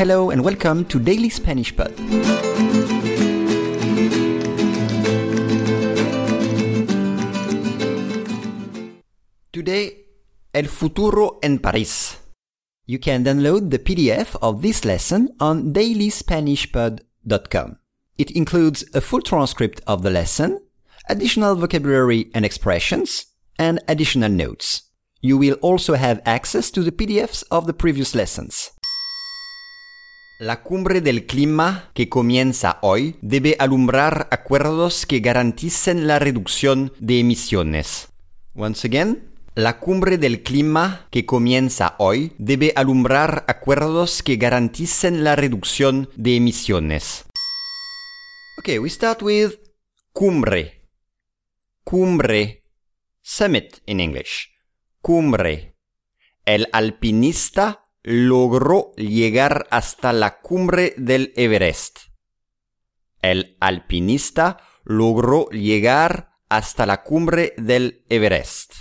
Hello and welcome to Daily Spanish Pod. Today, El futuro en París. You can download the PDF of this lesson on dailyspanishpod.com. It includes a full transcript of the lesson, additional vocabulary and expressions, and additional notes. You will also have access to the PDFs of the previous lessons. La cumbre del clima que comienza hoy debe alumbrar acuerdos que garanticen la reducción de emisiones. Once again, la cumbre del clima que comienza hoy debe alumbrar acuerdos que garanticen la reducción de emisiones. Okay, we start with cumbre. Cumbre. Summit in English. Cumbre. El alpinista logró llegar hasta la cumbre del Everest. El alpinista logró llegar hasta la cumbre del Everest.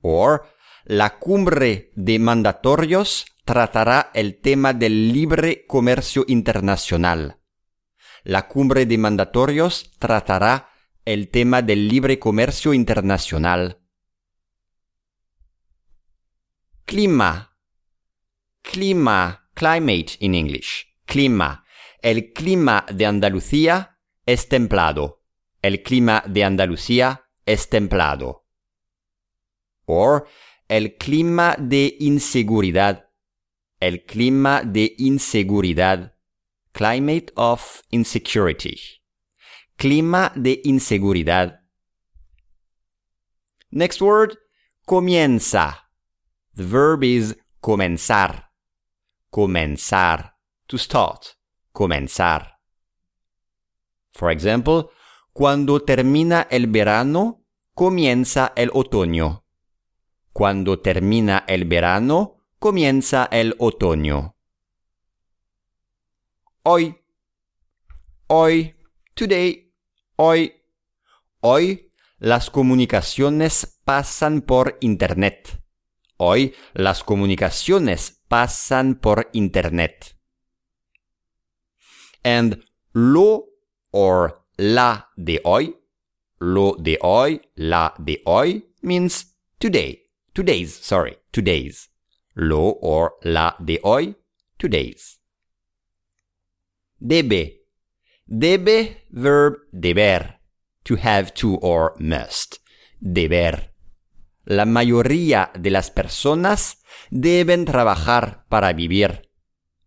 Or, la cumbre de mandatorios tratará el tema del libre comercio internacional. La cumbre de mandatorios tratará el tema del libre comercio internacional. Clima. Clima. Climate in English. Clima. El clima de Andalucía es templado. El clima de Andalucía es templado. Or, el clima de inseguridad. El clima de inseguridad. Climate of insecurity. Clima de inseguridad. Next word, comienza. The verb is comenzar. Comenzar. To start. Comenzar. For example, cuando termina el verano, comienza el otoño. Cuando termina el verano, comienza el otoño. Hoy. Hoy. Today. Hoy. Hoy las comunicaciones pasan por Internet. Hoy las comunicaciones pasan por Internet. And lo or la de hoy, lo de hoy, la de hoy means today. Today's, sorry, today's. Lo or la de hoy, today's. Debe. Debe, verb deber. To have to or must. Deber. La mayoría de las personas deben trabajar para vivir.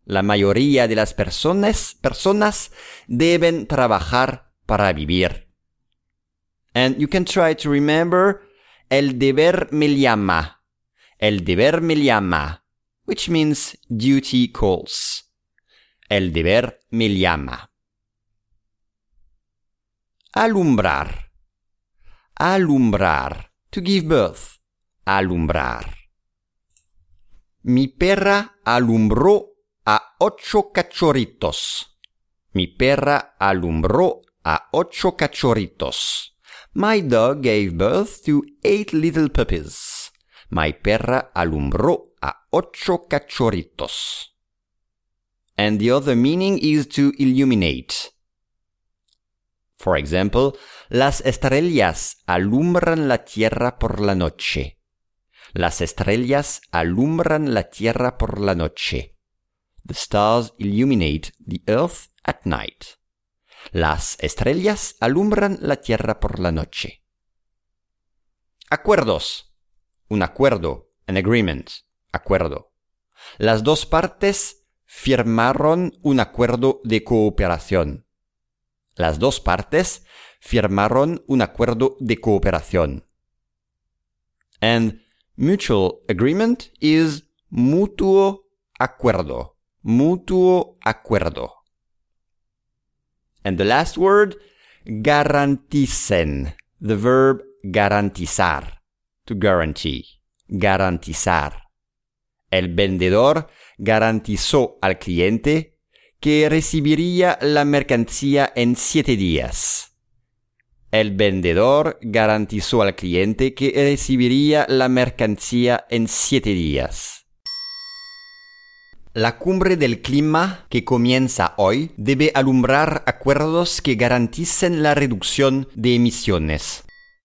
La mayoría de las personas, personas deben trabajar para vivir. And you can try to remember el deber me llama. El deber me llama, which means duty calls. El deber me llama. Alumbrar. Alumbrar. To give birth. Alumbrar. Mi perra alumbró a ocho cachorritos. Mi perra alumbró a ocho cachorritos. My dog gave birth to eight little puppies. My perra alumbró a ocho cachorritos. And the other meaning is to illuminate. For example, las estrellas alumbran la tierra por la noche. Las estrellas alumbran la tierra por la noche. The stars illuminate the earth at night. Las estrellas alumbran la tierra por la noche. Acuerdos. Un acuerdo. An agreement. Acuerdo. Las dos partes firmaron un acuerdo de cooperación. Las dos partes firmaron un acuerdo de cooperación. And mutual agreement is mutuo acuerdo. Mutuo acuerdo. And the last word, garanticen. The verb garantizar. To guarantee. Garantizar. El vendedor garantizó al cliente que recibiría la mercancía en siete días. El vendedor garantizó al cliente que recibiría la mercancía en siete días. La cumbre del clima que comienza hoy debe alumbrar acuerdos que garanticen la reducción de emisiones.